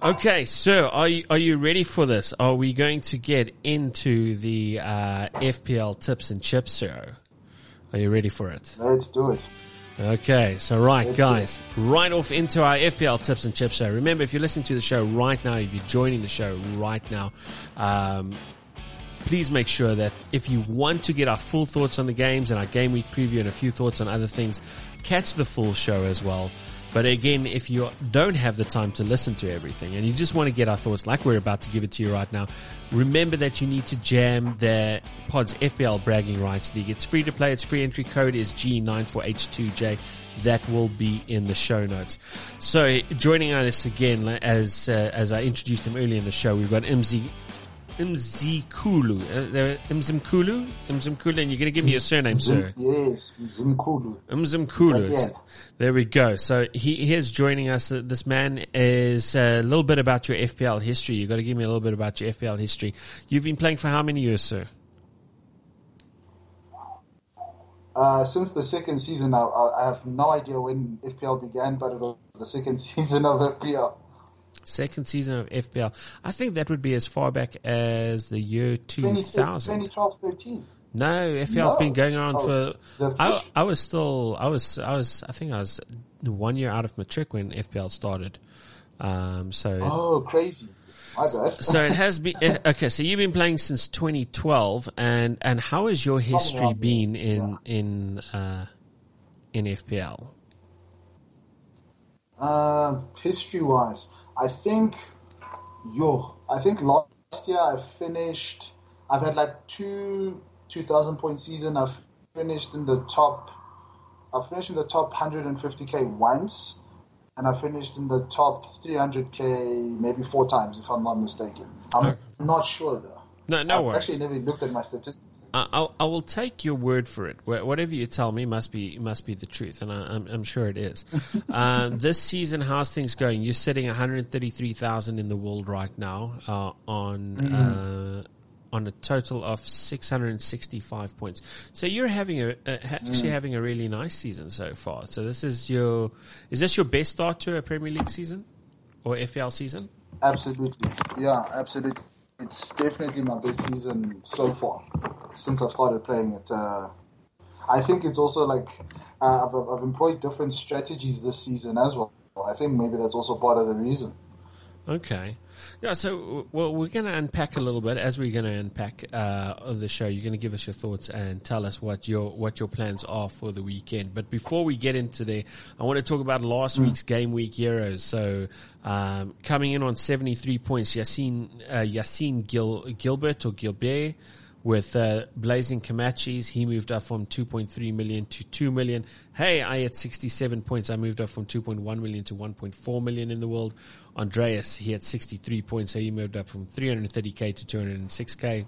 Okay, so are you, are you ready for this? Are we going to get into the uh, FPL tips and chips show? Are you ready for it? Let's do it. Okay, so right, guys, right off into our FPL tips and chips show. Remember, if you're listening to the show right now, if you're joining the show right now, um, please make sure that if you want to get our full thoughts on the games and our game week preview and a few thoughts on other things, catch the full show as well. But again, if you don't have the time to listen to everything and you just want to get our thoughts like we're about to give it to you right now, remember that you need to jam the Pods FPL Bragging Rights League. It's free to play. Its free entry code is G94H2J. That will be in the show notes. So joining us again, as uh, as I introduced him earlier in the show, we've got MZ Mzikulu. Uh, Mzimkulu? Mzimkulu, and you're going to give me your surname, sir. Yes, Mzimkulu. Mzimkulu. Yeah. There we go. So he, he is joining us. Uh, This man is uh, a little bit about your FPL history. You've got to give me a little bit about your FPL history. You've been playing for how many years, sir? Uh, since the second season, I I have no idea when FPL began, but it was the second season of FPL. Second season of FPL. I think that would be as far back as the year 2000. 2012, 13. No, FPL's No. been going on Oh, for. I, I was still. I was. I was. I think I was one year out of matric when FPL started. Um, so. Oh, crazy. My bad. So it has been okay. So you've been playing since 2012, and and how has your history been in in uh, in FPL? Uh, history wise, I think, yo, I think last year I finished. I've had like two two thousand point season. I've finished in the top. I've finished in the top 150k once, and I finished in the top 300k maybe four times, if I'm not mistaken. I'm Okay. not sure though. No, no I've worries. actually never looked at my statistics. I, I'll, I will take your word for it. Whatever you tell me must be must be the truth, and I, I'm, I'm sure it is. um, this season, how's things going? You're sitting 133,000 in the world right now uh, on uh, on a total of 665 points. So you're having a, a ha- actually having a really nice season so far. So this is your is this your best start to a Premier League season or FPL season? Absolutely, yeah, absolutely. It's definitely my best season so far since I've started playing it. Uh, I think it's also like uh, I've, I've employed different strategies this season as well. I think maybe that's also part of the reason. Okay. Yeah, so well, we're going to unpack a little bit as we're going to unpack uh, the show. You're going to give us your thoughts and tell us what your what your plans are for the weekend. But before we get into there, I want to talk about last week's game week heroes. So um, coming in on 73 points, Yassine uh, Yassine Gil, Gilbert or Gilbert with uh, Blazing Comanches, he moved up from 2.3 million to 2 million. Hey, I had 67 points. I moved up from 2.1 million to 1.4 million in the world. Andreas, he had 63 points, so he moved up from 330k to 206k.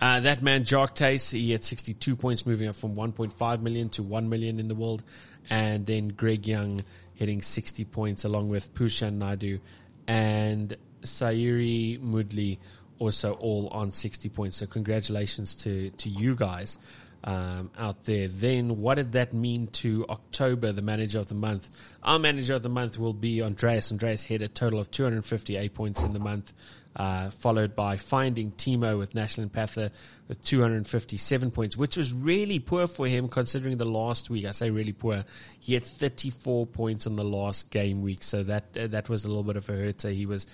Uh, that man, Jock Tace, he had 62 points, moving up from 1.5 million to 1 million in the world. And then Greg Young hitting 60 points, along with Pushan Naidu and Sayuri Mudli, also all on 60 points. So congratulations to, to you guys um, out there. Then what did that mean to October, the manager of the month? Our manager of the month will be Andreas. Andreas had a total of 258 points in the month. Uh, followed by finding Timo with National Empatha with 257 points, which was really poor for him considering the last week. I say really poor. He had 34 points on the last game week, so that uh, that was a little bit of a hurt. So he was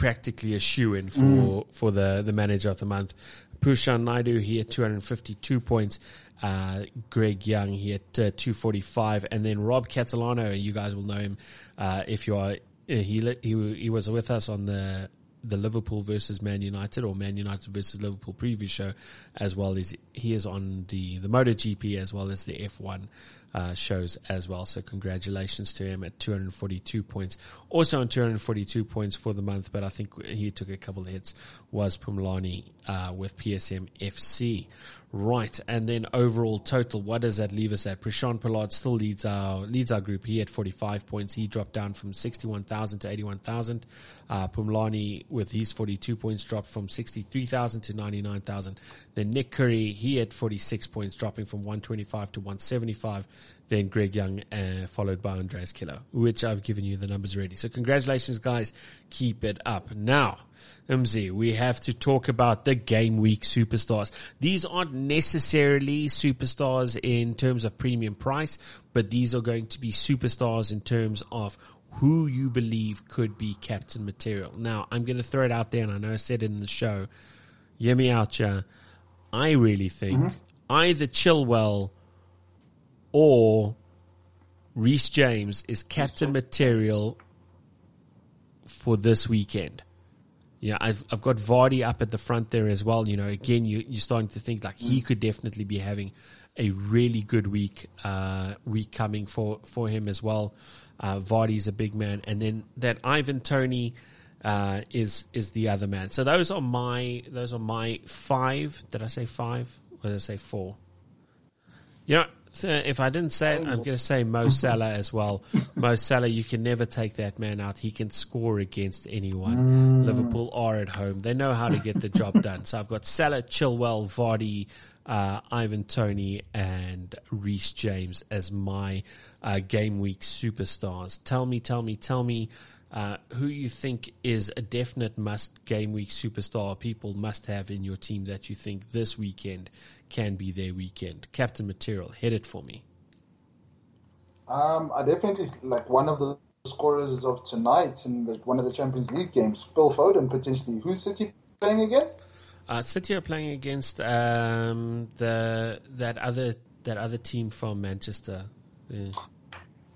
practically a shoe in for for the the manager of the month. Pushan Naidu he had 252 points. Uh, Greg Young he had uh, 245, and then Rob Catalano. You guys will know him uh, if you are. uh, He he he was with us on the the Liverpool versus Man United or Man United versus Liverpool preview show, as well as he is on the the MotoGP as well as the F1 uh, shows as well. So congratulations to him at 242 points. Also on 242 points for the month, but I think he took a couple of hits was Pumlani uh, with PSM FC. Right, and then overall total, what does that leave us at? Prashant Pollard still leads our leads our group. He had 45 points. He dropped down from 61,000 to 81,000. Uh, Pumlani with his 42 points dropped from 63,000 to 99,000. Then Nick Curry, he had 46 points, dropping from 125 to 175. then Greg Young, uh, followed by Andreas Killer, which I've given you the numbers already. So congratulations, guys. Keep it up. Now, MZ, we have to talk about the game week superstars. These aren't necessarily superstars in terms of premium price, but these are going to be superstars in terms of who you believe could be captain material. Now, I'm going to throw it out there, and I know I said it in the show. Hear me out, yeah. I really think mm-hmm. either Chilwell or Reece James is captain material for this weekend. Yeah, I've I've got Vardy up at the front there as well. You know, again, you you're starting to think like he mm. could definitely be having a really good week uh, week coming for for him as well. Uh, Vardy's a big man, and then that Ivan Toney, uh, is is the other man. So those are my those are my five. Did I say five? Or did I say four? You know, so if I didn't say it, I'm going to say Mo Salah as well. Mo Salah, you can never take that man out. He can score against anyone. Mm. Liverpool are at home. They know how to get the job done. So I've got Salah, Chilwell, Vardy, uh, Ivan Toney, and Reece James as my uh, game week superstars. Tell me, tell me, tell me uh, who you think is a definite must game week superstar people must have in your team that you think this weekend can be their weekend. Captain Material, hit it for me. Um, I definitely like one of the scorers of tonight in the, one of the Champions League games, Phil Foden potentially. Who's City playing again? Uh, City are playing against um, the that other that other team from Manchester. Yeah.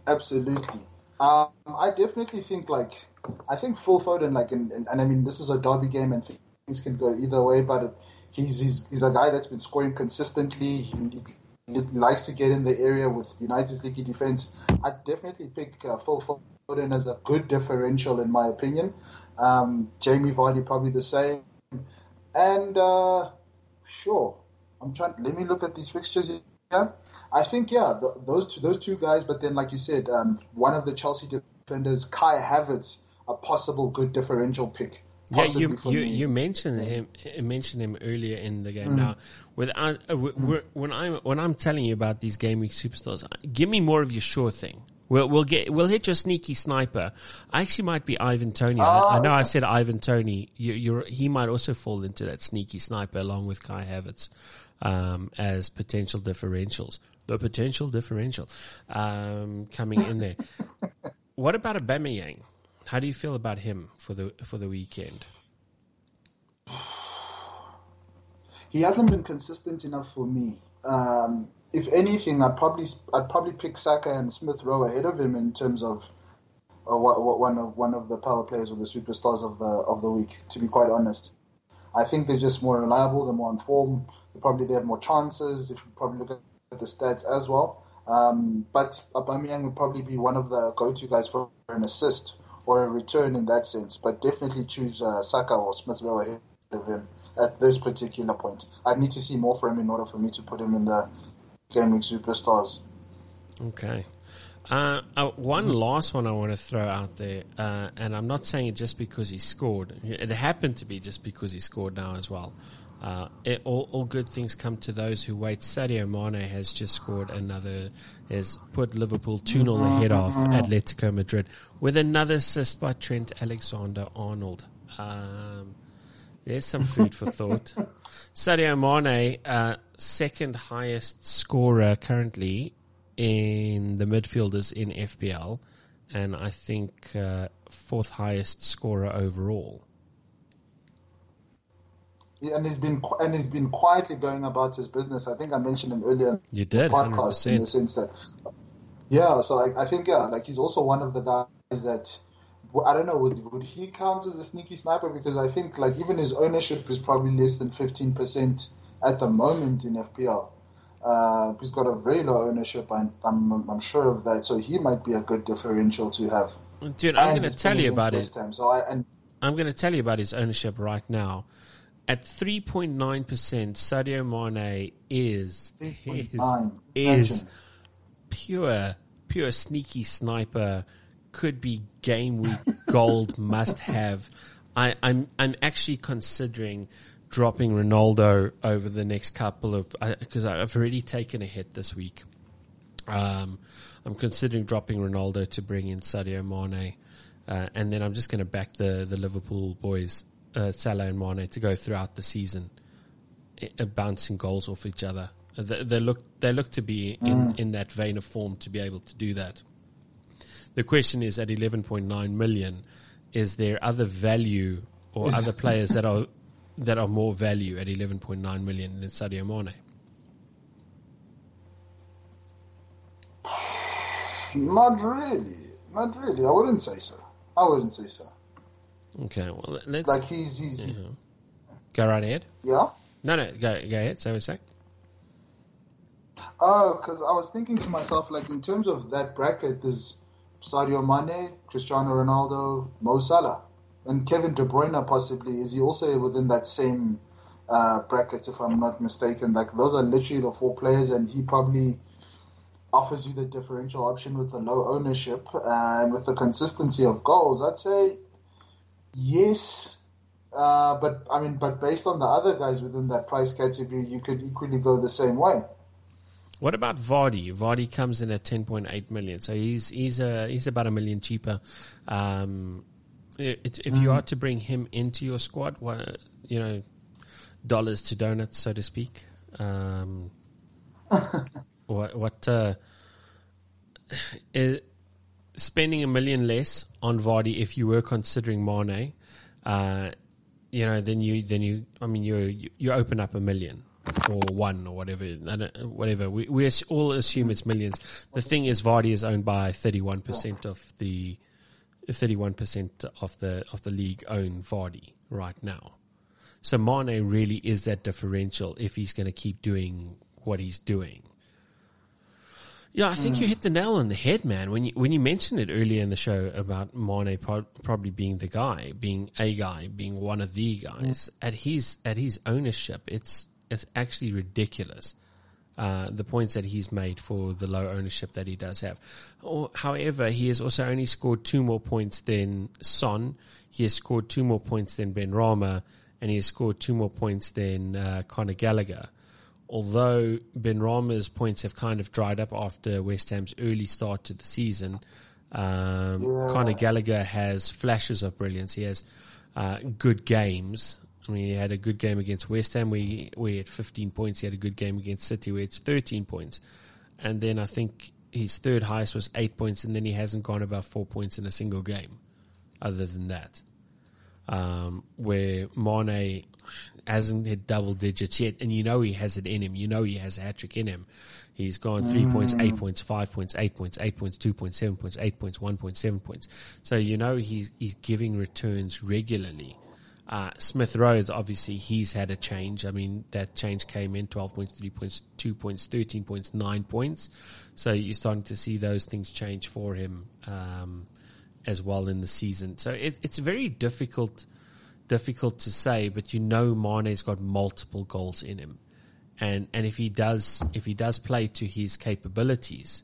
Absolutely. Um, I definitely think like I think Phil Foden like and, and, and I mean this is a derby game and things can go either way, but it, he's, he's he's a guy that's been scoring consistently. He, he likes to get in the area with United's leaky defense. I definitely pick uh, Phil Foden as a good differential in my opinion. Um, Jamie Vardy probably the same, and uh, sure, I'm trying. Let me look at these fixtures here. I think yeah, the, those two those two guys. But then, like you said, um, one of the Chelsea defenders, Kai Havertz, a possible good differential pick. Yeah, you you, you mentioned him mentioned him earlier in the game. Mm. Now, without uh, when I'm when I'm telling you about these game week superstars, give me more of your sure thing. We'll we'll get we'll hit your sneaky sniper. I actually might be Ivan Toney. Oh, I, I, know okay. I said Ivan Toney. You, he might also fall into that sneaky sniper along with Kai Havertz um, as potential differentials the potential differential um, coming in there. what about Aubameyang? How do you feel about him for the for the weekend? He hasn't been consistent enough for me. Um, if anything, I'd probably I'd probably pick Saka and Smith Rowe ahead of him in terms of uh, one of one of the power players or the superstars of the of the week. To be quite honest, I think they're just more reliable. They're more informed. They probably they have more chances. If you probably look at the stats as well. Um, but Aubameyang would probably be one of the go-to guys for an assist or a return in that sense. But definitely choose uh, Saka or Smith Rowe ahead of him at this particular point. I need to see more from him in order for me to put him in the gaming superstars. Okay. Uh, uh, one last one I want to throw out there, uh, and I'm not saying it just because he scored. It happened to be just because he scored now as well. Uh, it, all, all, good things come to those who wait. Sadio Mane has just scored another, has put Liverpool 2 0 ahead of Atletico Madrid with another assist by Trent Alexander Arnold. Um, there's some food for thought. Sadio Mane, uh, second highest scorer currently in the midfielders in FPL, and I think uh, fourth highest scorer overall and he's been and he's been quietly going about his business. I think I mentioned him earlier. You did podcast 100%. in the sense that, yeah. So I, I, think yeah, like he's also one of the guys that I don't know would would he count as a sneaky sniper because I think like even his ownership is probably less than fifteen percent at the moment in FPL. Uh, he's got a very low ownership. I'm, I'm I'm sure of that. So he might be a good differential to have. Dude, I'm going to tell you about it. So I, and, I'm going to tell you about his ownership right now at 3.9%, Sadio Mane is, is, is pure, pure sneaky sniper, could be game week gold must have. I, I'm, I'm actually considering dropping Ronaldo over the next couple of, because I've already taken a hit this week. Um, I'm considering dropping Ronaldo to bring in Sadio Mane, uh, and then I'm just going to back the the Liverpool boys, uh, Salah and Mane, to go throughout the season, uh, bouncing goals off each other. They, they, look they look to be in, mm. in that vein of form to be able to do that. The question is at 11.9 million, is there other value or other players that are that are more value at 11.9 million than Sadio Mane? Not really. Not really. I wouldn't say so. I wouldn't say so. Okay, well, let's. Like he's. he's yeah. Go right ahead. Yeah? No, no, go, go ahead. Say what you say. Oh, because I was thinking to myself, like, in terms of that bracket, there's Sadio Mane, Cristiano Ronaldo, Mo Salah, and Kevin De Bruyne possibly. Is he also within that same uh, bracket, if I'm not mistaken? Like, those are literally the four players, and he probably offers you the differential option with the low ownership and with the consistency of goals, I'd say yes. Uh, but I mean, but based on the other guys within that price category, you could equally go the same way. What about Vardy? Vardy comes in at 10.8 million, so he's he's a he's about a million cheaper. Um, it, if you mm. are to bring him into your squad, what, you know, dollars to donuts, so to speak. Um, what what uh, spending a million less on Vardy if you were considering Mane, uh, you know, then you then you I mean you you open up a million or one or whatever whatever we we all assume it's millions. The thing is, Vardy is owned by thirty one percent of the thirty one percent of the of the league own Vardy right now. So Mane really is that differential if he's going to keep doing what he's doing. Yeah, I think mm. you hit the nail on the head, man. When you when you mentioned it earlier in the show about Mane pro- probably being the guy, being a guy, being one of the guys mm. at his at his ownership, it's it's actually ridiculous. Uh, the points that he's made for the low ownership that he does have. Or, however, he has also only scored two more points than Son. He has scored two more points than Benrahma, and he has scored two more points than uh, Conor Gallagher although Benrahma's points have kind of dried up after West Ham's early start to the season, um, yeah. Conor Gallagher has flashes of brilliance. He has uh, good games. I mean, he had a good game against West Ham We he had 15 points. He had a good game against City where it's 13 points. And then I think his third highest was eight points, and then he hasn't gone above four points in a single game other than that. Um, where Mane hasn't hit double digits yet, and you know he has it in him. You know he has a hat trick in him. He's gone three mm. points, eight points, five points, eight points, eight points, two points, seven points, eight points, one point, seven points. So you know he's he's giving returns regularly. Uh, Smith Rowe's, obviously, he's had a change. I mean, that change came in 12 points, 3 points, 2 points, 13 points, 9 points. So you're starting to see those things change for him um, as well in the season. So it, it's very difficult difficult to say, but you know Mane's got multiple goals in him. And and if he does if he does play to his capabilities,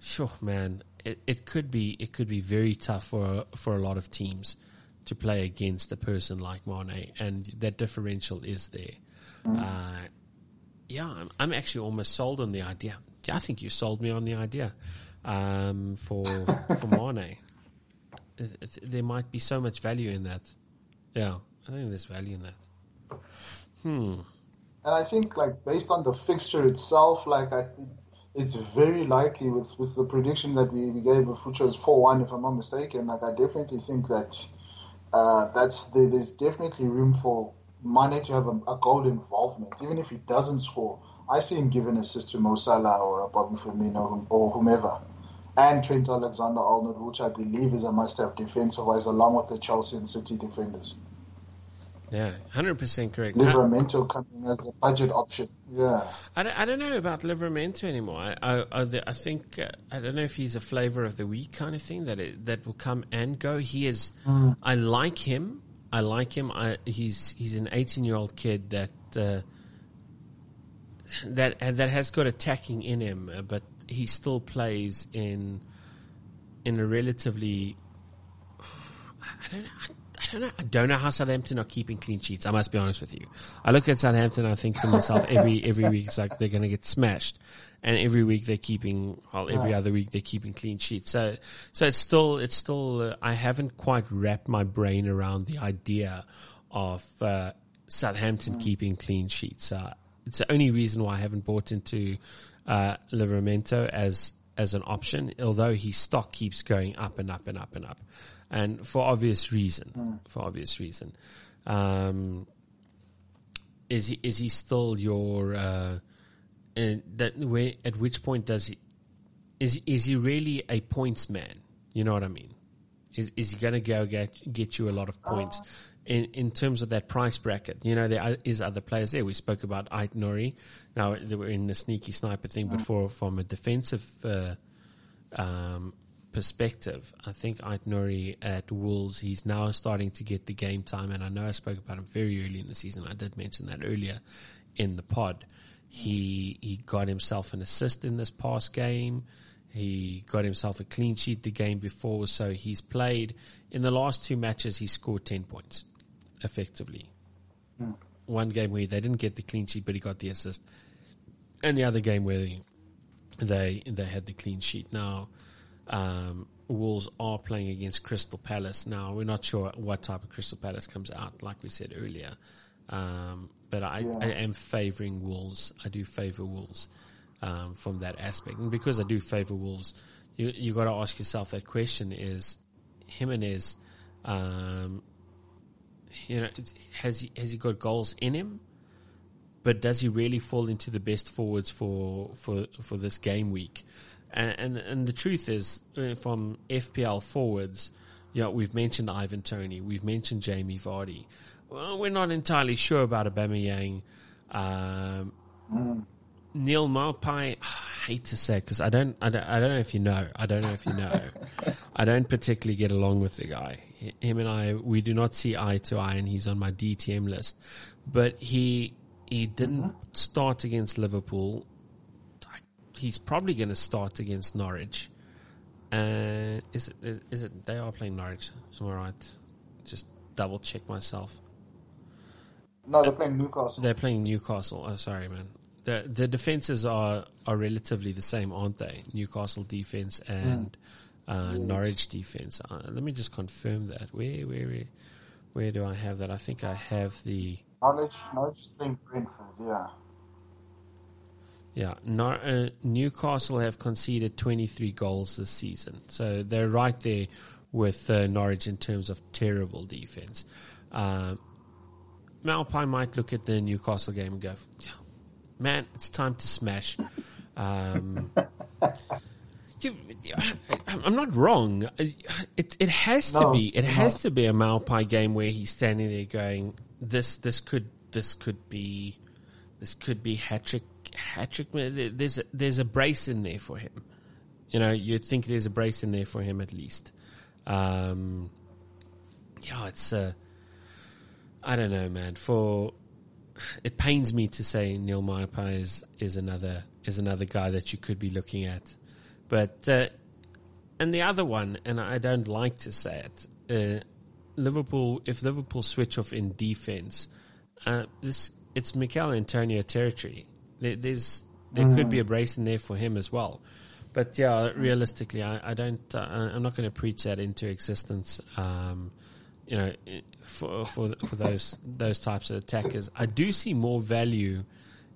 sure man, it, it could be it could be very tough for for a lot of teams to play against a person like Mane, and that differential is there. Mm. Uh, yeah, I'm, I'm, actually almost sold on the idea. I think you sold me on the idea um, for for Mane. It, it, there might be so much value in that. Yeah, I think there's value in that. Hmm. And I think, like, based on the fixture itself, like, I think it's very likely with, with the prediction that we, we gave of which was 4 1, if I'm not mistaken. Like, I definitely think that uh, that's there's definitely room for Mane to have a, a goal involvement, even if he doesn't score. I see him giving assist to Mo Salah or Bobby Firmino or whomever and Trent Alexander-Arnold, which I believe is a must-have defensive-wise, along with the Chelsea and City defenders. Yeah, hundred percent correct. Livramento coming as a budget option. Yeah, I don't, I don't know about Livramento anymore. I I, I think uh, I don't know if he's a flavor of the week kind of thing that it, that will come and go. He is. Mm. I like him. I like him. I, he's he's an eighteen year old kid that. Uh, that that has got attacking in him, uh, but he still plays in in a relatively I don't I, don't know. I don't know how Southampton are keeping clean sheets. I must be honest with you. I look at Southampton. I think to myself every every week it's like they're going to get smashed, and every week they're keeping. Well, every other week they're keeping clean sheets. So so it's still it's still. Uh, I haven't quite wrapped my brain around the idea of uh, Southampton keeping clean sheets. Uh, it's the only reason why I haven't bought into uh, Livramento as as an option, although his stock keeps going up and up and up and up, and for obvious reason. Mm. For obvious reason, um, is he is he still your? Uh, and that where at which point does he is is he really a points man? You know what I mean? Is is he going to go get get you a lot of points? in, in terms of that price bracket. You know, there is other players there. We spoke about Ait Nouri. Now they were in the sneaky sniper thing, but for from a defensive uh, um, perspective, I think Ait Nouri at Wolves, he's now starting to get the game time. And I know I spoke about him very early in the season. I did mention that earlier in the pod. He he got himself an assist in this past game. He got himself a clean sheet the game before, so he's played in the last two matches. He scored ten points, effectively. Hmm. One game where they didn't get the clean sheet, but he got the assist, and the other game where they they, they had the clean sheet. Now, um, Wolves are playing against Crystal Palace. Now we're not sure what type of Crystal Palace comes out, like we said earlier. Um, but I, Yeah. I am favouring Wolves. I do favour Wolves um, from that aspect, and because I do favour Wolves, you you got to ask yourself that question: Is Jimenez, um, you know, has he has he got goals in him? But does he really fall into the best forwards for for for this game week? And and, and the truth is, uh, from FPL forwards, yeah, we've mentioned Ivan Toney, we've mentioned Jamie Vardy. Well, we're not entirely sure about Aubameyang. Um, Neal Maupay, I hate to say because I don't, I don't, I don't know if you know. I don't know if you know. I don't particularly get along with the guy. Him and I, we do not see eye to eye, and he's on my DTM list. But he he didn't start against Liverpool. He's probably going to start against Norwich. Uh, is it, is, is it? They are playing Norwich. Am I right? Just double check myself. No, they're playing Newcastle. They're playing Newcastle. Oh, sorry, man. The the defenses are are relatively the same, aren't they? Newcastle defense and uh, Norwich defense. Uh, let me just confirm that. Where where where where do I have that? I think I have the knowledge is playing Brentford. Yeah. Yeah. Nor, uh, Newcastle have conceded 23 goals this season, so they're right there with uh, Norwich in terms of terrible defense. Um, Maupay might look at the Newcastle game and go, "Yeah, "Man, it's time to smash." Um, you, I'm not wrong. It it has to No, be. It has to be a Maupay game where he's standing there going, "This this could this could be this could be hat trick hat trick." There's a, there's a brace in there for him. You know, you'd think there's a brace in there for him at least. Um, yeah, it's uh, I don't know, man. For it pains me to say Neal Maupay is is another is another guy that you could be looking at, but uh, and the other one, and I don't like to say it, uh, Liverpool. If Liverpool switch off in defense, uh, this it's Michail Antonio territory. There, there's there could be a brace in there for him as well. But yeah, realistically, I, I don't. Uh, I'm not going to preach that into existence. Um, you know, for for for those those types of attackers, I do see more value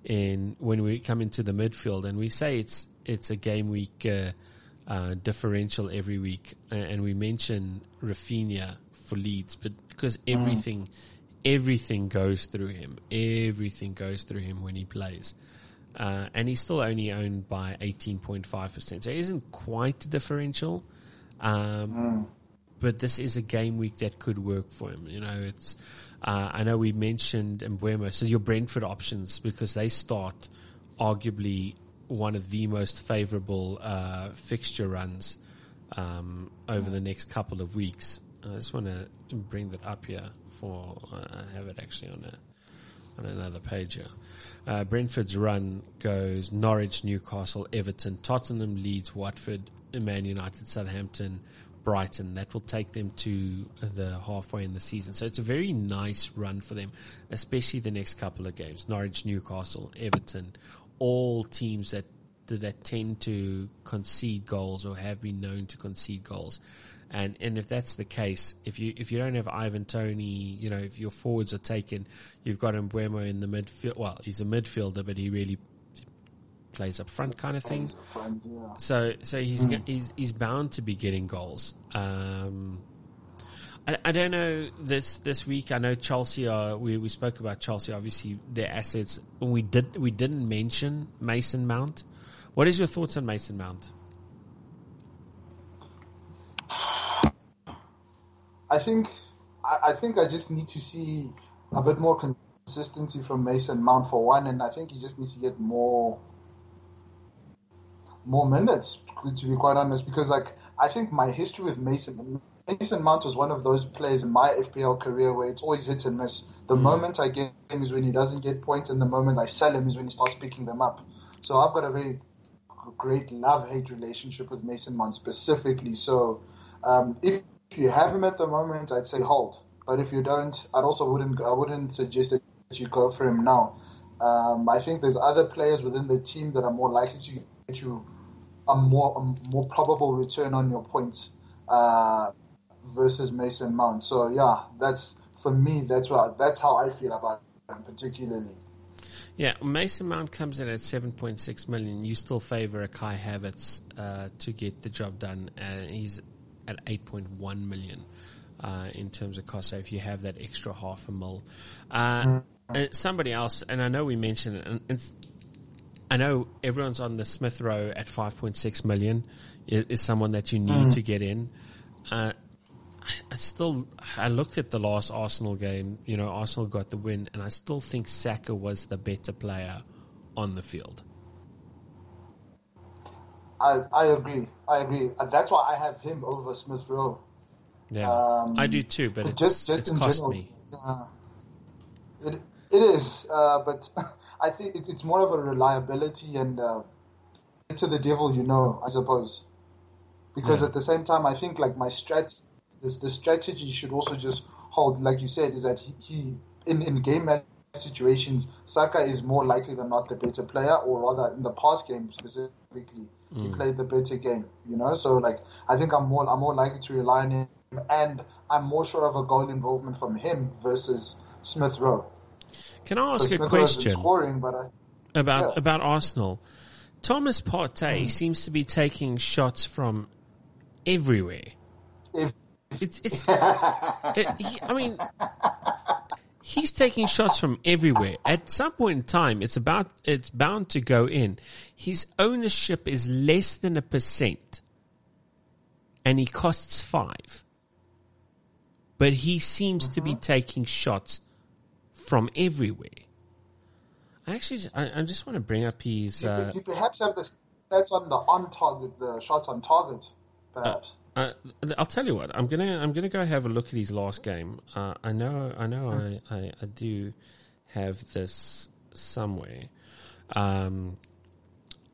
in when we come into the midfield, and we say it's it's a game week uh, uh, differential every week, and we mention Rafinha for Leeds, but because everything everything goes through him, everything goes through him when he plays. Uh, and he's still only owned by 18.5%. So it isn't quite a differential. Um, but this is a game week that could work for him. You know, it's, uh, I know we mentioned Mbeumo. So your Brentford options, because they start arguably one of the most favorable, uh, fixture runs, um, over the next couple of weeks. I just want to bring that up here for, uh, I have it actually on a, on another page here. Uh, Brentford's run goes Norwich, Newcastle, Everton, Tottenham, Leeds, Watford, Man United, Southampton, Brighton. That will take them to the halfway in the season. So it's a very nice run for them, especially the next couple of games. Norwich, Newcastle, Everton, all teams that that tend to concede goals or have been known to concede goals. And and if that's the case, if you if you don't have Ivan Toney, you know, if your forwards are taken, you've got Mbeumo in the midfield. Well, he's a midfielder, but he really plays up front kind of thing. So so he's mm. he's he's bound to be getting goals. Um, I, I don't know this this week. I know Chelsea are. We, we spoke about Chelsea. Obviously, their assets. We did we didn't mention Mason Mount. What is your thoughts on Mason Mount? I think I, I think I just need to see a bit more consistency from Mason Mount for one, and I think he just needs to get more more minutes. To be quite honest, because like I think my history with Mason Mason Mount was one of those players in my FPL career where it's always hit and miss. The mm. moment I get him is when he doesn't get points, and the moment I sell him is when he starts picking them up. So I've got a very great love hate relationship with Mason Mount specifically. So um, if if you have him at the moment, I'd say hold. But if you don't, I'd also wouldn't I wouldn't suggest that you go for him now. Um, I think there's other players within the team that are more likely to get you a more a more probable return on your points uh, versus Mason Mount. So yeah, that's for me. That's what that's how I feel about him particularly. Yeah, Mason Mount comes in at 7.6 million. You still favor a Kai Havertz uh, to get the job done, and he's at 8.1 million uh, in terms of cost. So if you have that extra half a mil, uh, somebody else, and I know we mentioned it, and it's, I know everyone's on the Smith Rowe at 5.6 million is, is someone that you need mm. to get in. Uh, I still, I looked at the last Arsenal game. You know, Arsenal got the win, and I still think Saka was the better player on the field. I, I agree. I agree. That's why I have him over Smith Rowe. Yeah, um, I do too, but it's, just, just it's cost general, me. Uh, it, it is, uh, but I think it, it's more of a reliability and uh, to the devil you know, I suppose. Because yeah. at the same time, I think like my strat, this the strategy should also just hold. Like you said, is that he, he in in game situations, Saka is more likely than not the better player, or rather in the past game specifically, mm. he played the better game. You know, so like I think I'm more I'm more likely to rely on him, and I'm more sure of a goal involvement from him versus Smith Rowe. Can I ask a question? Scoring, I, about yeah. about Arsenal. Thomas Partey mm. seems to be taking shots from everywhere. If, it's, it's it, he, I mean, he's taking shots from everywhere. At some point in time, it's about, it's bound to go in. His ownership is less than a percent and he costs five. But he seems mm-hmm. to be mm-hmm. taking shots from everywhere. I actually, I, I just want to bring up his. Uh, you, you perhaps have the stats on the on target, the shots on target, perhaps. Uh, uh, I'll tell you what. I'm gonna I'm gonna go have a look at his last game. Uh, I know I know I, I, I, do have this somewhere. Um,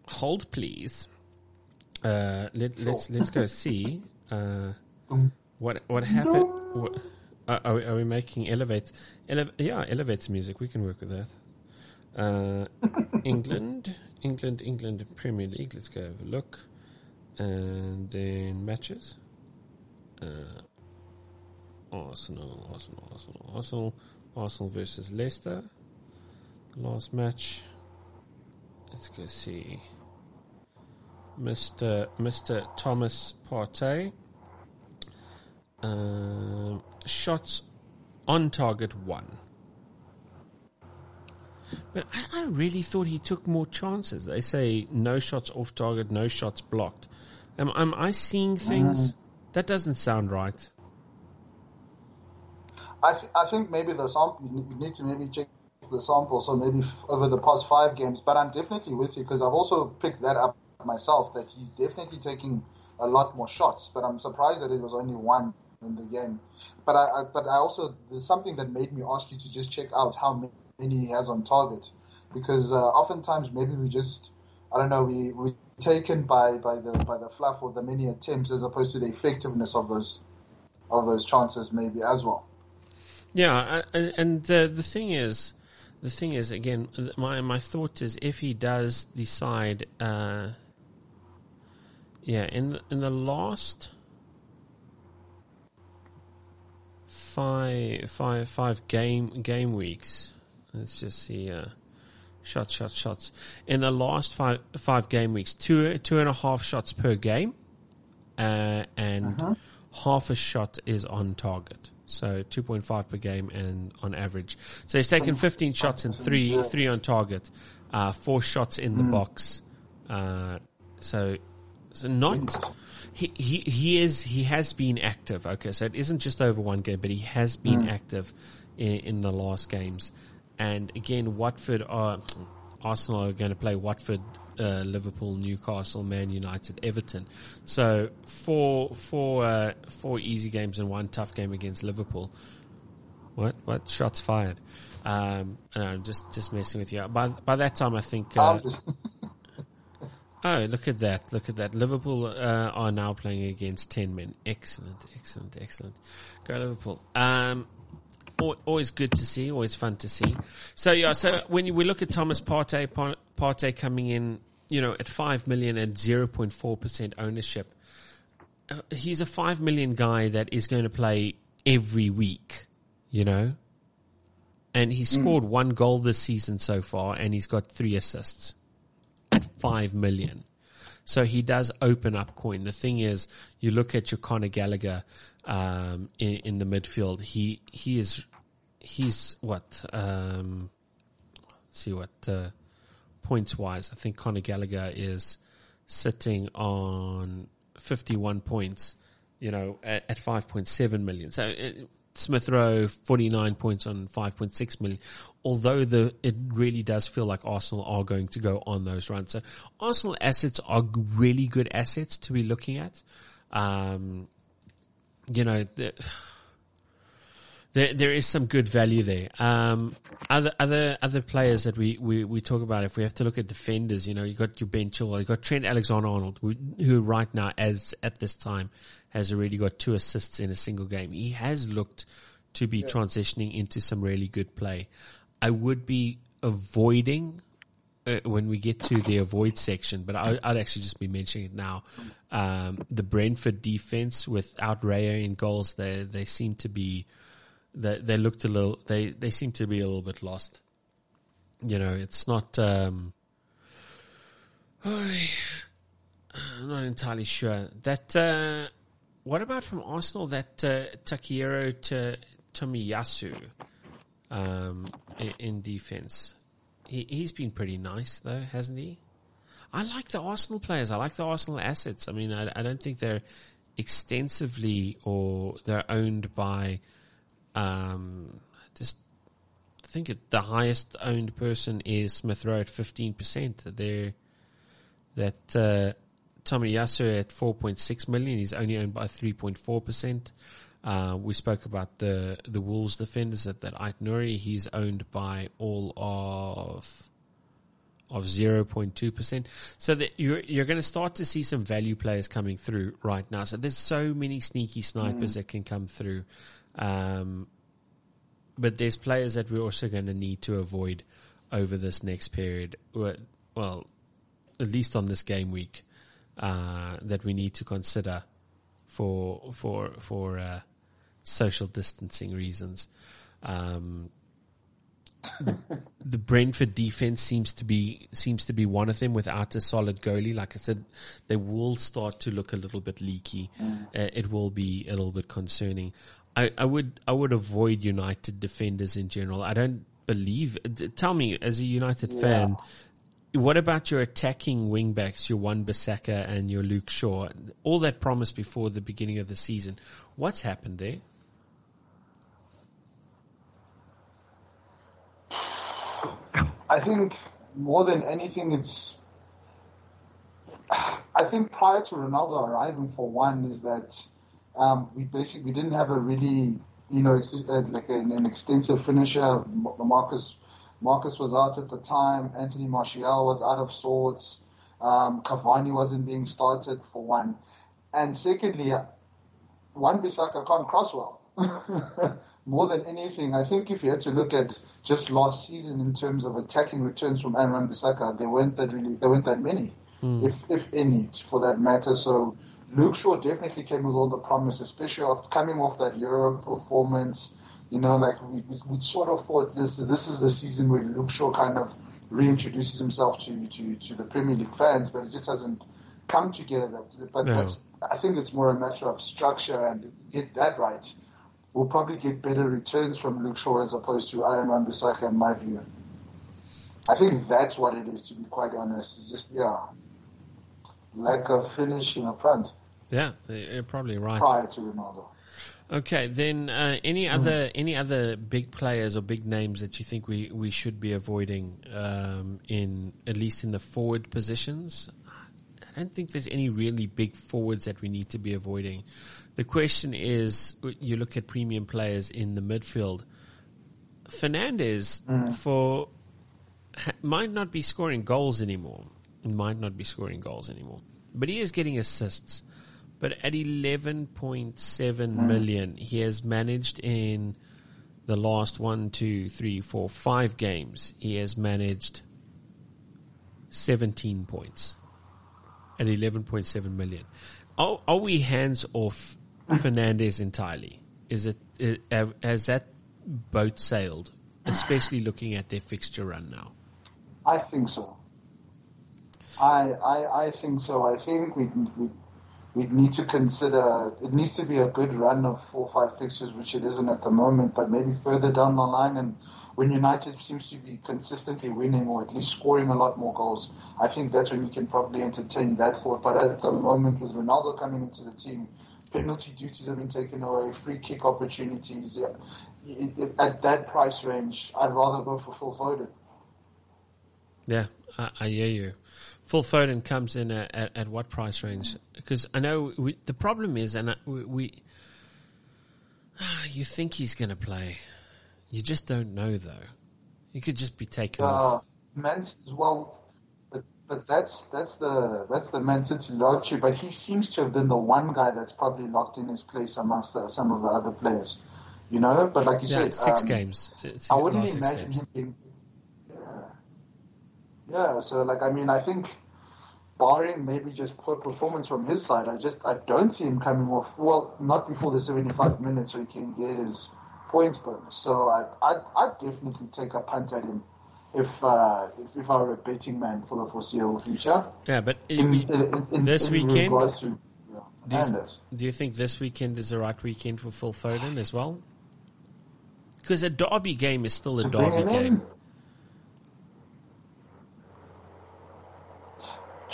hold please. Uh, let, us let's, let's go see uh, what what happened. What, uh, are, we, are we making elevate? Ele- yeah, elevates music. We can work with that. Uh, England, England, England Premier League. Let's go have a look and then matches. Uh, Arsenal, Arsenal, Arsenal, Arsenal, Arsenal versus Leicester. Last match. Let's go see. Mr. Mr. Thomas Partey. Um, shots on target one. But I, I, really thought he took more chances. They say no shots off target, no shots blocked. Am, am I seeing things? Mm. That doesn't sound right. I, th- I think maybe the sample, you need to maybe check the sample, so maybe f- over the past five games. But I'm definitely with you because I've also picked that up myself that he's definitely taking a lot more shots. But I'm surprised that it was only one in the game. But I, I but I also there's something that made me ask you to just check out how many he has on target because uh, oftentimes maybe we just I don't know, we we taken by, by the by the fluff or the many attempts as opposed to the effectiveness of those of those chances maybe as well. Yeah, and the the thing is, the thing is again, my my thought is if he does decide, uh, yeah, in in the last five five five game game weeks, let's just see. Uh, shots, shots, shots. In the last five five game weeks, two two and a half shots per game, uh, and uh-huh. half a shot is on target. So two point five per game, and on average, so he's taken fifteen shots and three three on target, uh, four shots in the mm. box. Uh, so, so not. He, he he is he has been active. Okay, so it isn't just over one game, but he has been mm. active in, in the last games. And again, Watford are Arsenal are going to play Watford, uh, Liverpool, Newcastle, Man United, Everton. So four four uh, four easy games and one tough game against Liverpool. What what shots fired? Um, I'm just just messing with you. By by that time, I think. Uh, oh, look at that! Look at that! Liverpool uh, are now playing against ten men. Excellent, excellent, excellent. Go Liverpool. Um, always good to see, always fun to see. So yeah, so when we look at Thomas Partey, Partey coming in, you know, at five million and zero point four percent ownership, uh, he's a five million guy that is going to play every week, you know, and he hmm. scored mm. one goal this season so far, and he's got three assists at five million. So he does open up coin. The thing is, you look at your Conor Gallagher um, in, in, the midfield. He he is he's what um, let's see what uh, points wise. I think Conor Gallagher is sitting on fifty one points. You know, at, at five point seven million. So. Uh, Smith Rowe, 49 points on 5.6 million. Although the, it really does feel like Arsenal are going to go on those runs. So Arsenal assets are really good assets to be looking at. Um, you know, the, there there is some good value there. Um, other other other players that we, we, we talk about, if we have to look at defenders, you know, you got your Ben Chilwell, you got Trent Alexander-Arnold, who, who right now, as at this time, has already got two assists in a single game. He has looked to be yeah. transitioning into some really good play. I would be avoiding uh, when we get to the avoid section, but I, would actually just be mentioning it now. Um, the Brentford defense without Raya in goals, they they seem to be they they looked a little they they seem to be a little bit lost. You know, it's not. Um, I'm not entirely sure that. Uh, what about from Arsenal that uh, Takehiro to Tomiyasu um, in, in defense? He, he's been pretty nice though, hasn't he? I like the Arsenal players. I like the Arsenal assets. I mean, I, I don't think they're extensively or they're owned by um, just I think it, the highest owned person is Smith Rowe at fifteen percent. There, that uh, Tomiyasu at four point six million. He's only owned by three point four percent. Uh, we spoke about the the Wolves defenders at that Ait He's owned by all of of 0.2%. So that you're, you're going to start to see some value players coming through right now. So there's so many sneaky snipers mm. that can come through. Um, but there's players that we're also going to need to avoid over this next period. Well, at least on this game week, uh, that we need to consider for for for uh, social distancing reasons. Um, the Brentford defense seems to be seems to be one of them without a solid goalie. Like I said, they will start to look a little bit leaky. Mm. Uh, it will be a little bit concerning. I, I would I would avoid United defenders in general. I don't believe. Tell me, as a United yeah. fan, what about your attacking wingbacks, your Wan Bissaka and your Luke Shaw? All that promise before the beginning of the season. What's happened there? I think more than anything, it's. I think prior to Ronaldo arriving, for one, is that um, we basically we didn't have a really you know uh, like an, an, extensive finisher. Marcus Marcus was out at the time. Anthony Martial was out of sorts. Um, Cavani wasn't being started for one, and secondly, Wan Bissaka can't cross well. More than anything, I think if you had to look at just last season in terms of attacking returns from Aaron Bissaka, there weren't that really there weren't that many, Hmm. if if any, for that matter. So Luke Shaw definitely came with all the promise, especially after coming off that Euro performance. You know, like we, we, we sort of thought this this is the season where Luke Shaw kind of reintroduces himself to, to, to the Premier League fans, but it just hasn't come together. But No. that's, I think it's more a matter of structure, and if we get that right, we'll probably get better returns from Luke Shaw as opposed to Aaron Wan Bissaka, in my view. I think that's what it is, to be quite honest. It's just, yeah, lack of finishing up front Yeah, you're probably right. prior to Ronaldo. Okay, then uh, any other any other big players or big names that you think we, we should be avoiding um, in at least in the forward positions? I don't think there's any really big forwards that we need to be avoiding. The question is, you look at premium players in the midfield. Fernandes for ha- might not be scoring goals anymore. Might not be scoring goals anymore, but he is getting assists. But at 11.7 million, he has managed in the last one, two, three, four, five games. He has managed 17 points at 11.7 million. Are, are we hands off Fernandes entirely? Is it, uh, has that boat sailed, especially looking at their fixture run now? I think so. I, I, I think so. I think we we we need to consider it needs to be a good run of four or five fixtures, which it isn't at the moment, but maybe further down the line. And when United seems to be consistently winning or at least scoring a lot more goals, I think that's when you can probably entertain that thought. But at the moment, with Ronaldo coming into the team, penalty duties have been taken away, free kick opportunities. Yeah, at that price range, I'd rather go for Phil Foden. Yeah, I, I hear you. Phil Foden comes in at, at, at what price range? Because I know we, the problem is, and we, we you think he's going to play, you just don't know though. He could just be taken Uh, off. Man, well, but but that's that's the that's the Man City lottery. But he seems to have been the one guy that's probably locked in his place amongst the, some of the other players. You know, but like you Yeah, said, six um, games. It's I wouldn't imagine games. him being. Yeah. so like I mean, I think barring maybe just poor performance from his side, I just I don't see him coming off. Well, not before the seventy-five minutes, so he can get his points bonus. So I I I'd definitely take a punt at him if uh, if, if I were a betting man for the foreseeable future. Yeah, but In, in, in, this weekend, to yeah, do you, do you think this weekend is the right weekend for Phil Foden as well? Because a derby game is still a derby game.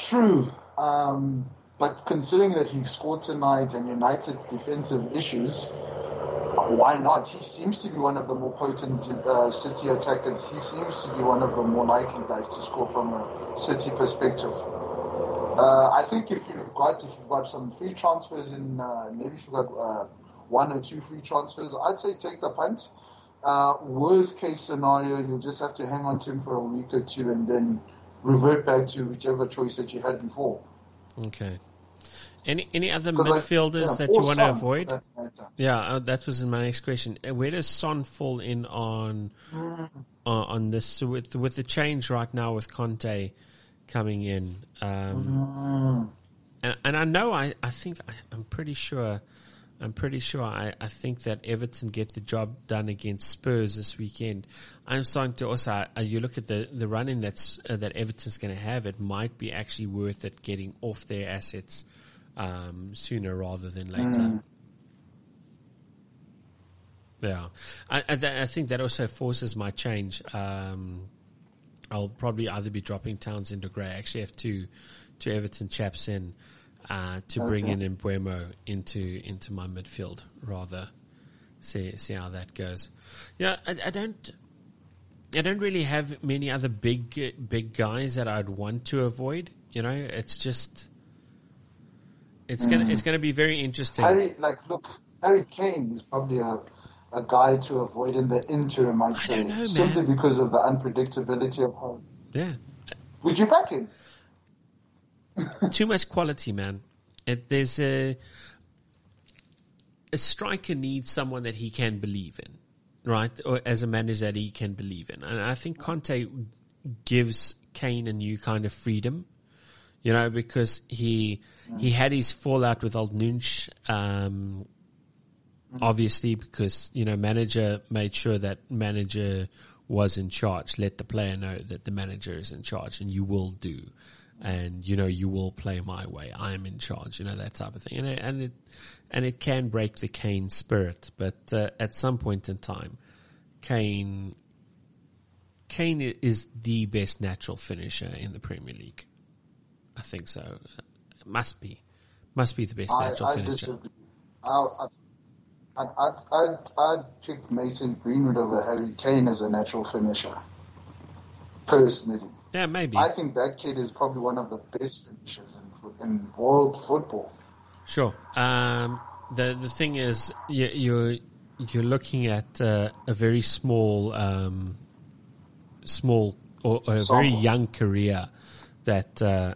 True, um, but considering that he scored tonight and United defensive issues, why not? He seems to be one of the more potent uh, City attackers. He seems to be one of the more likely guys to score from a City perspective. Uh, I think if you've got if you've got some free transfers in, uh, maybe if you've got uh, one or two free transfers, I'd say take the punt. Uh, worst case scenario, you'll just have to hang on to him for a week or two and then revert back to whichever choice that you had before. Okay. Any any other like, midfielders yeah, that you want to avoid? that. Yeah, uh, that was my next question. Uh, Where does Son fall in on uh, on this so with with the change right now with Conte coming in? Um, and, and I know I I think I, I'm pretty sure I'm pretty sure I, I think that Everton get the job done against Spurs this weekend. I'm starting to also uh, you look at the the running that's uh, that Everton's going to have. It might be actually worth it getting off their assets um, sooner rather than later. Yeah, I, I, th- I think that also forces my change. Um, I'll probably either be dropping Townsend or Gray. I actually have two, two Everton chaps in uh, to bring in Mbeumo into into my midfield. Rather, see see how that goes. Yeah, I, I don't. I don't really have many other big big guys that I'd want to avoid. You know, it's just it's gonna it's gonna be very interesting. Harry, like, look, Harry Kane is probably a, a guy to avoid in the interim, I'd I say, don't know, simply because of the unpredictability of how. yeah, Would you back him? Too much quality, man. It, there's a a striker needs someone that he can believe in, right? Or as a manager that he can believe in, and I think Conte gives Kane a new kind of freedom, you know, because he he had his fallout with Old Nunch, um, obviously because you know manager made sure that manager was in charge. Let the player know that the manager is in charge, and you will do, and you know you will play my way. I am in charge. You know that type of thing, and it, and it and it can break the Kane spirit. But uh, at some point in time, Kane Kane is the best natural finisher in the Premier League. I think so. It must be, must be the best natural I, I finisher. I, I, I, I'd, I'd pick Mason Greenwood over Harry Kane as a natural finisher. Personally. Yeah, maybe. I think that kid is probably one of the best finishers in, in world football. Sure. Um, the the thing is, you, you're you're looking at uh, a very small, um, small or, or a very young career that uh,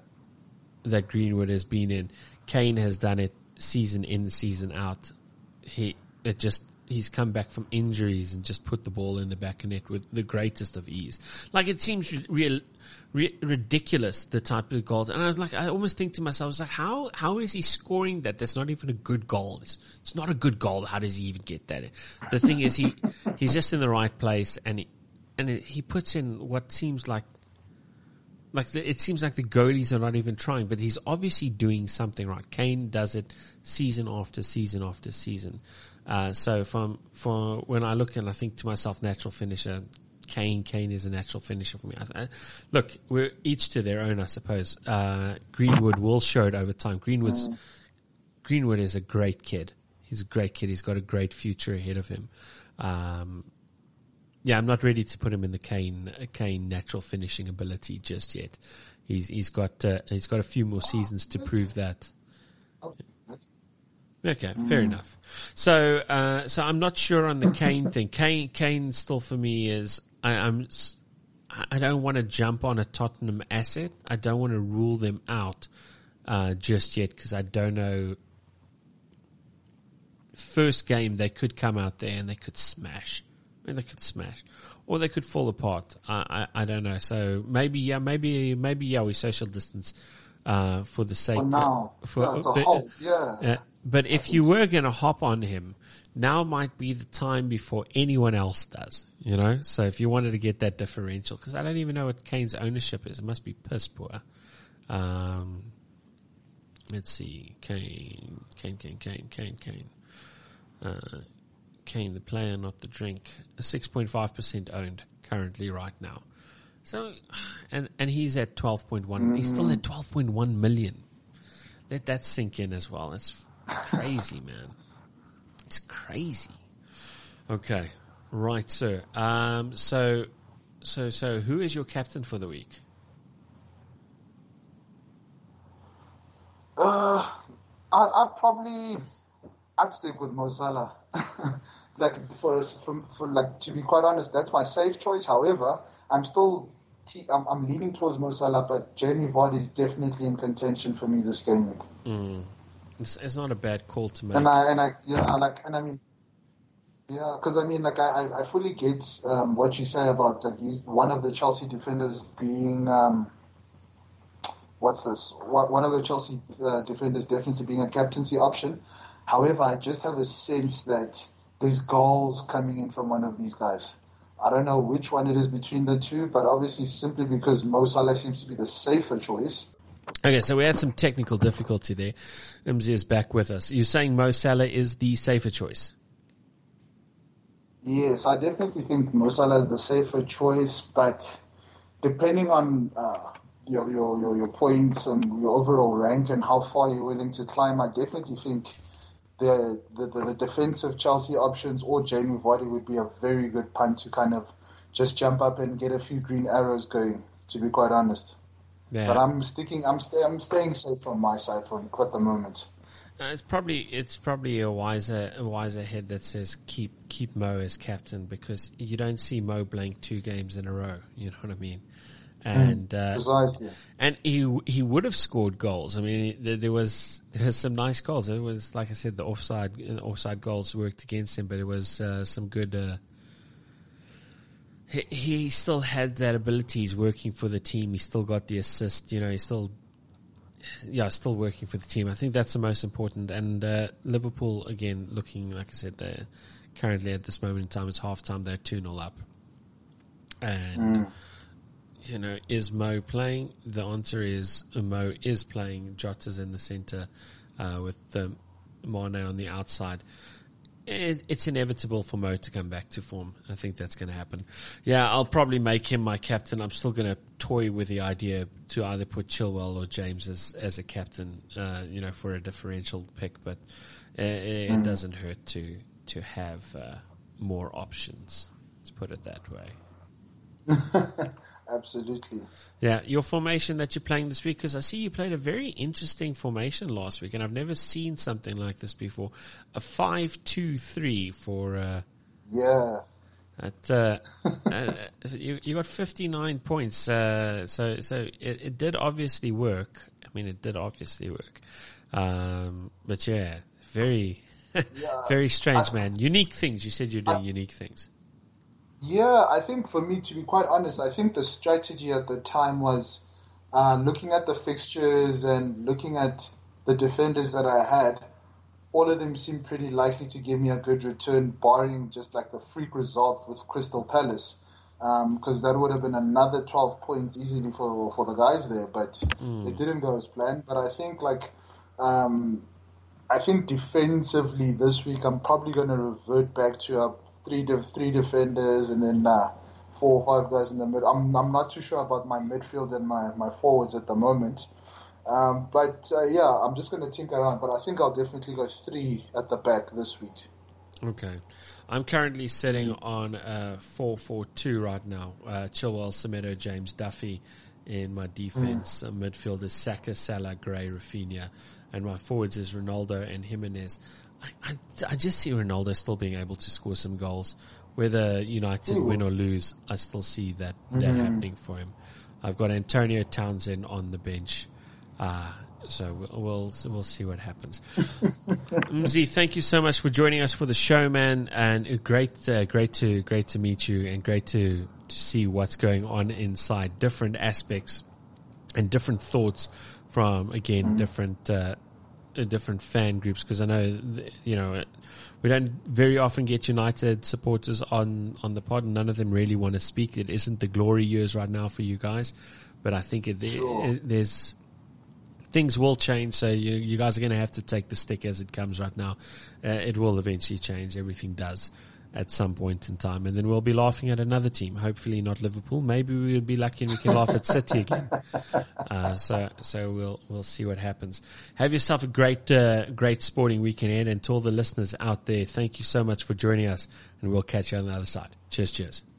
that Greenwood has been in. Kane has done it season in, season out. He it just he's come back from injuries and just put the ball in the back of net with the greatest of ease. Like it seems real, re- ridiculous the type of goals, and I like I almost think to myself, like, how how is he scoring that? That's not even a good goal. It's, it's not a good goal. How does he even get that? The thing is, he he's just in the right place, and he and he puts in what seems like like the, it seems like the goalies are not even trying, but he's obviously doing something right. Kane does it season after season after season. Uh, so from for when I look and I think to myself, natural finisher, Kane, Kane is a natural finisher for me. I, I, look, we're each to their own, I suppose. Uh, Greenwood will show it over time. Greenwood's Greenwood is a great kid. He's a great kid. He's got a great future ahead of him. Um, yeah, I'm not ready to put him in the Kane Kane natural finishing ability just yet. He's he's got uh, he's got a few more seasons to prove that. Okay, fair enough. So uh, so I'm not sure on the Kane thing. Kane Kane still for me is I, I'm I don't want to jump on a Tottenham asset. I don't want to rule them out uh, just yet because I don't know. First game they could come out there and they could smash. I mean, they could smash, or they could fall apart. I, I, I don't know. So maybe, yeah, maybe, maybe, yeah, we social distance uh, for the sake. For now, for, yeah, but, whole, yeah. uh, but if you were going to hop on him, now might be the time before anyone else does. You know, so if you wanted to get that differential, because I don't even know what Kane's ownership is. It must be piss poor. Um, let's see, Kane, Kane, Kane, Kane, Kane, Kane. Uh, Kane, the player, not the drink. Six point five percent owned currently right now. So, and and he's at twelve point one. He's still at twelve point one million. Let that sink in as well. It's crazy, man. It's crazy. Okay, right, sir. Um, so, so, so, who is your captain for the week? Uh, I, I'd probably, I'd stick with Mo Salah. like for us, from for like to be quite honest, that's my safe choice. However, I'm still, I'm, I'm leaning towards Mo Salah, but Jamie Vardy is definitely in contention for me this game week. It's, it's not a bad call to make. And I and I yeah, I like and I mean. Yeah, because I mean, like I, I- fully get um, what you say about like he's one of the Chelsea defenders being um, what's this? One one of the Chelsea uh, defenders definitely being a captaincy option. However, I just have a sense that there's goals coming in from one of these guys. I don't know which one it is between the two, but obviously simply because Mo Salah seems to be the safer choice. Okay, so we had some technical difficulty there. MZ is back with us. You're saying Mo Salah is the safer choice? Yes, I definitely think Mo Salah is the safer choice, but depending on uh, your, your, your your points and your overall rank and how far you're willing to climb, I definitely think the the, the, the defensive Chelsea options or Jamie Vardy would be a very good punt to kind of just jump up and get a few green arrows going. To be quite honest, Yeah. but I'm sticking. I'm stay, I'm staying safe on my side for at the moment. Uh, it's probably it's probably a wiser a wiser head that says keep keep Mo as captain because you don't see Mo blank two games in a row. You know what I mean? And uh, Precisely. and he he would have scored goals. I mean, there, there was there was some nice goals. It was like I said, the offside offside goals worked against him, but it was uh, some good. Uh, he, he still had that ability. He's working for the team. He still got the assist. You know, he's still yeah, still working for the team. I think that's the most important. And uh, Liverpool again, looking like I said, they're currently at this moment in time, it's half time. They're two 0 up, and you know, is Mo playing? The answer is Mo is playing. Jota's in the center uh, with the Mane on the outside. It, it's inevitable for Mo to come back to form. I think that's going to happen. Yeah, I'll probably make him my captain. I'm still going to toy with the idea to either put Chilwell or James as as a captain. Uh, you know, for a differential pick, but uh, it, it doesn't hurt to to have uh, more options. Let's put it that way. Absolutely. Yeah, your formation that you're playing this week, because I see you played a very interesting formation last week, and I've never seen something like this before. A five-two-three for. Uh, Yeah. at, uh, uh, you you got 59 points, uh, so so it, it did obviously work. I mean, it did obviously work, um, but yeah, very very strange, man. Unique things. You said you're doing unique things. Yeah, I think for me, to be quite honest, I think the strategy at the time was uh, looking at the fixtures and looking at the defenders that I had. All of them seemed pretty likely to give me a good return, barring just like the freak result with Crystal Palace, because that would have been another 12 points easily for for the guys there. But it didn't go as planned. But I think like um, I think defensively this week, I'm probably going to revert back to a three de- three defenders and then uh, four or five guys in the mid. I'm I'm not too sure about my midfield and my, my forwards at the moment. Um, but uh, yeah, I'm just going to tinker around. But I think I'll definitely go three at the back this week. Okay. I'm currently sitting on a 4-4-2 right now. Uh, Chilwell, Semedo, James, Duffy in my defense. Uh, midfield is Saka, Salah, Gray, Raphinha. And my forwards is Ronaldo and Jimenez. I, I, I just see Ronaldo still being able to score some goals. Whether United win or lose, I still see that, that happening for him. I've got Antonio Townsend on the bench. Uh, so we'll, we'll we'll see what happens. Mzi, thank you so much for joining us for the show, man, and great uh, great to great to meet you, and great to to see what's going on inside different aspects and different thoughts from again different uh, uh, different fan groups because I know you know we don't very often get United supporters on on the pod. and None of them really want to speak. It isn't the glory years right now for you guys, but I think it, Sure. it, there's things will change. So you, you guys are going to have to take the stick as it comes right now. Uh, it will eventually change. Everything does at some point in time, and then we'll be laughing at another team. Hopefully not Liverpool. Maybe we'll be lucky and we can laugh at City again. Uh, so so we'll we'll see what happens. Have yourself a great uh, great sporting weekend, and to all the listeners out there, thank you so much for joining us, and we'll catch you on the other side. Cheers, cheers.